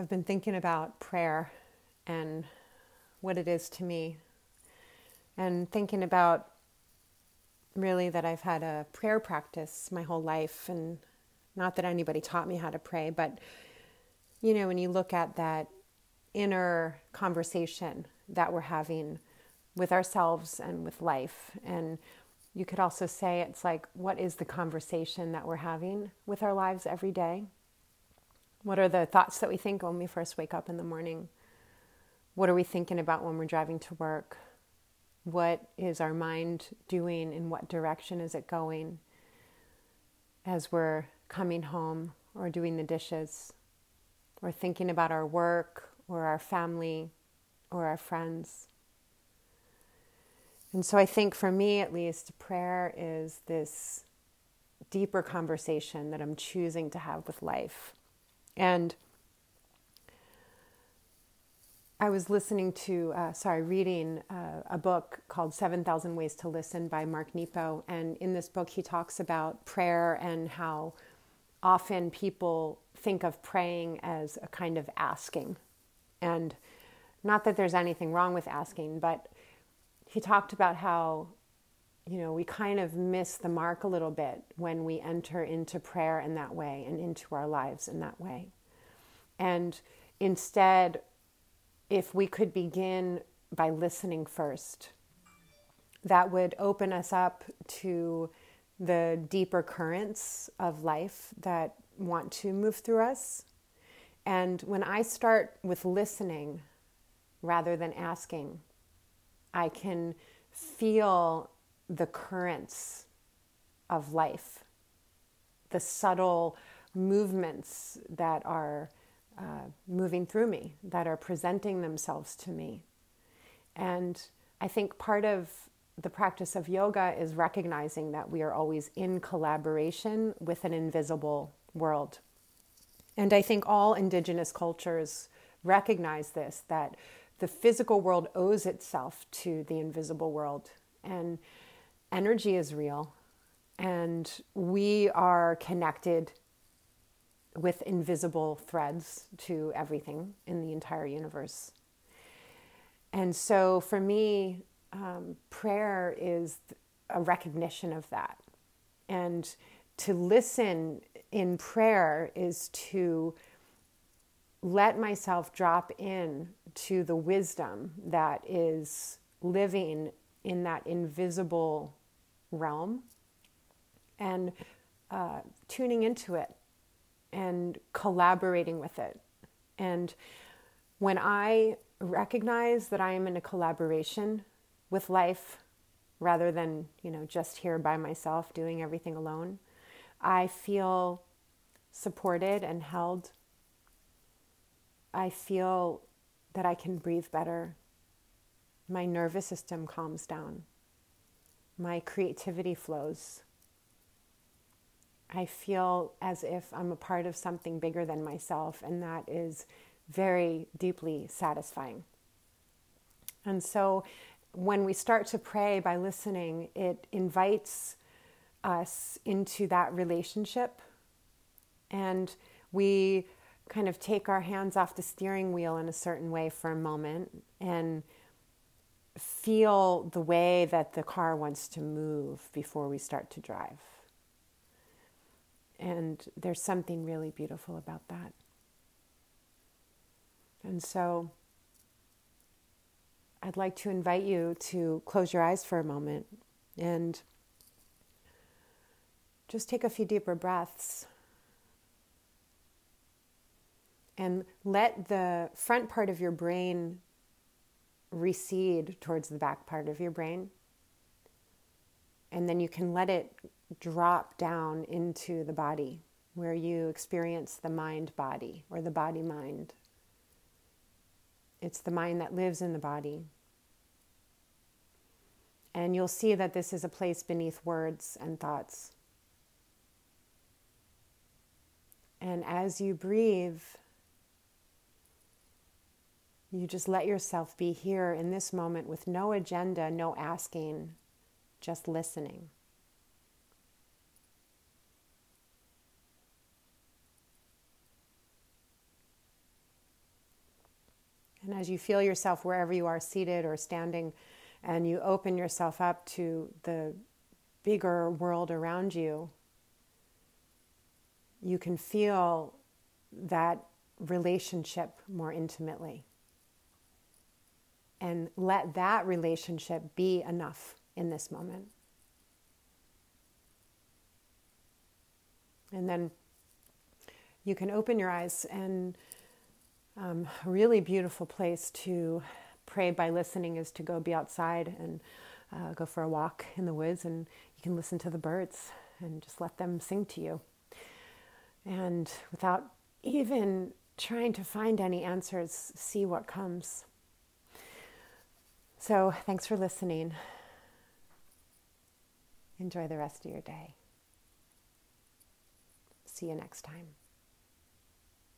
I've been thinking about prayer and what it is to me, and thinking about really that I've had a prayer practice my whole life, and not that anybody taught me how to pray, but you know, when you look at that inner conversation that we're having with ourselves and with life, and you could also say it's like, what is the conversation that we're having with our lives every day? What are the thoughts that we think when we first wake up in the morning? What are we thinking about when we're driving to work? What is our mind doing? In what direction is it going as we're coming home or doing the dishes or thinking about our work or our family or our friends? And so I think for me, at least, prayer is this deeper conversation that I'm choosing to have with life. And I was listening to, uh, sorry, reading uh, a book called 7,000 Ways to Listen by Mark Nepo. And in this book, he talks about prayer and how often people think of praying as a kind of asking. And not that there's anything wrong with asking, but he talked about how, you know, we kind of miss the mark a little bit when we enter into prayer in that way and into our lives in that way. And instead, if we could begin by listening first, that would open us up to the deeper currents of life that want to move through us. And when I start with listening rather than asking, I can feel the currents of life, the subtle movements that are uh, moving through me, that are presenting themselves to me. And I think part of the practice of yoga is recognizing that we are always in collaboration with an invisible world. And I think all indigenous cultures recognize this that the physical world owes itself to the invisible world. And energy is real. And we are connected with invisible threads to everything in the entire universe. And so for me, um, prayer is a recognition of that. And to listen in prayer is to let myself drop in to the wisdom that is living in that invisible realm and uh, tuning into it and collaborating with it. And when I recognize that I am in a collaboration with life rather than, you know, just here by myself doing everything alone, I feel supported and held. I feel that I can breathe better. My nervous system calms down. My creativity flows. I feel as if I'm a part of something bigger than myself, and that is very deeply satisfying. And so, when we start to pray by listening, it invites us into that relationship, and we kind of take our hands off the steering wheel in a certain way for a moment and feel the way that the car wants to move before we start to drive. And there's something really beautiful about that. And so I'd like to invite you to close your eyes for a moment and just take a few deeper breaths. And let the front part of your brain recede towards the back part of your brain. And then you can let it drop down into the body where you experience the mind body or the body mind. It's the mind that lives in the body. And you'll see that this is a place beneath words and thoughts. And as you breathe, you just let yourself be here in this moment with no agenda, no asking, just listening. And as you feel yourself wherever you are seated or standing, and you open yourself up to the bigger world around you, you can feel that relationship more intimately. And let that relationship be enough in this moment. And then you can open your eyes and um, a really beautiful place to pray by listening is to go be outside and uh, go for a walk in the woods and you can listen to the birds and just let them sing to you. And without even trying to find any answers, see what comes. So, thanks for listening. Enjoy the rest of your day. See you next time.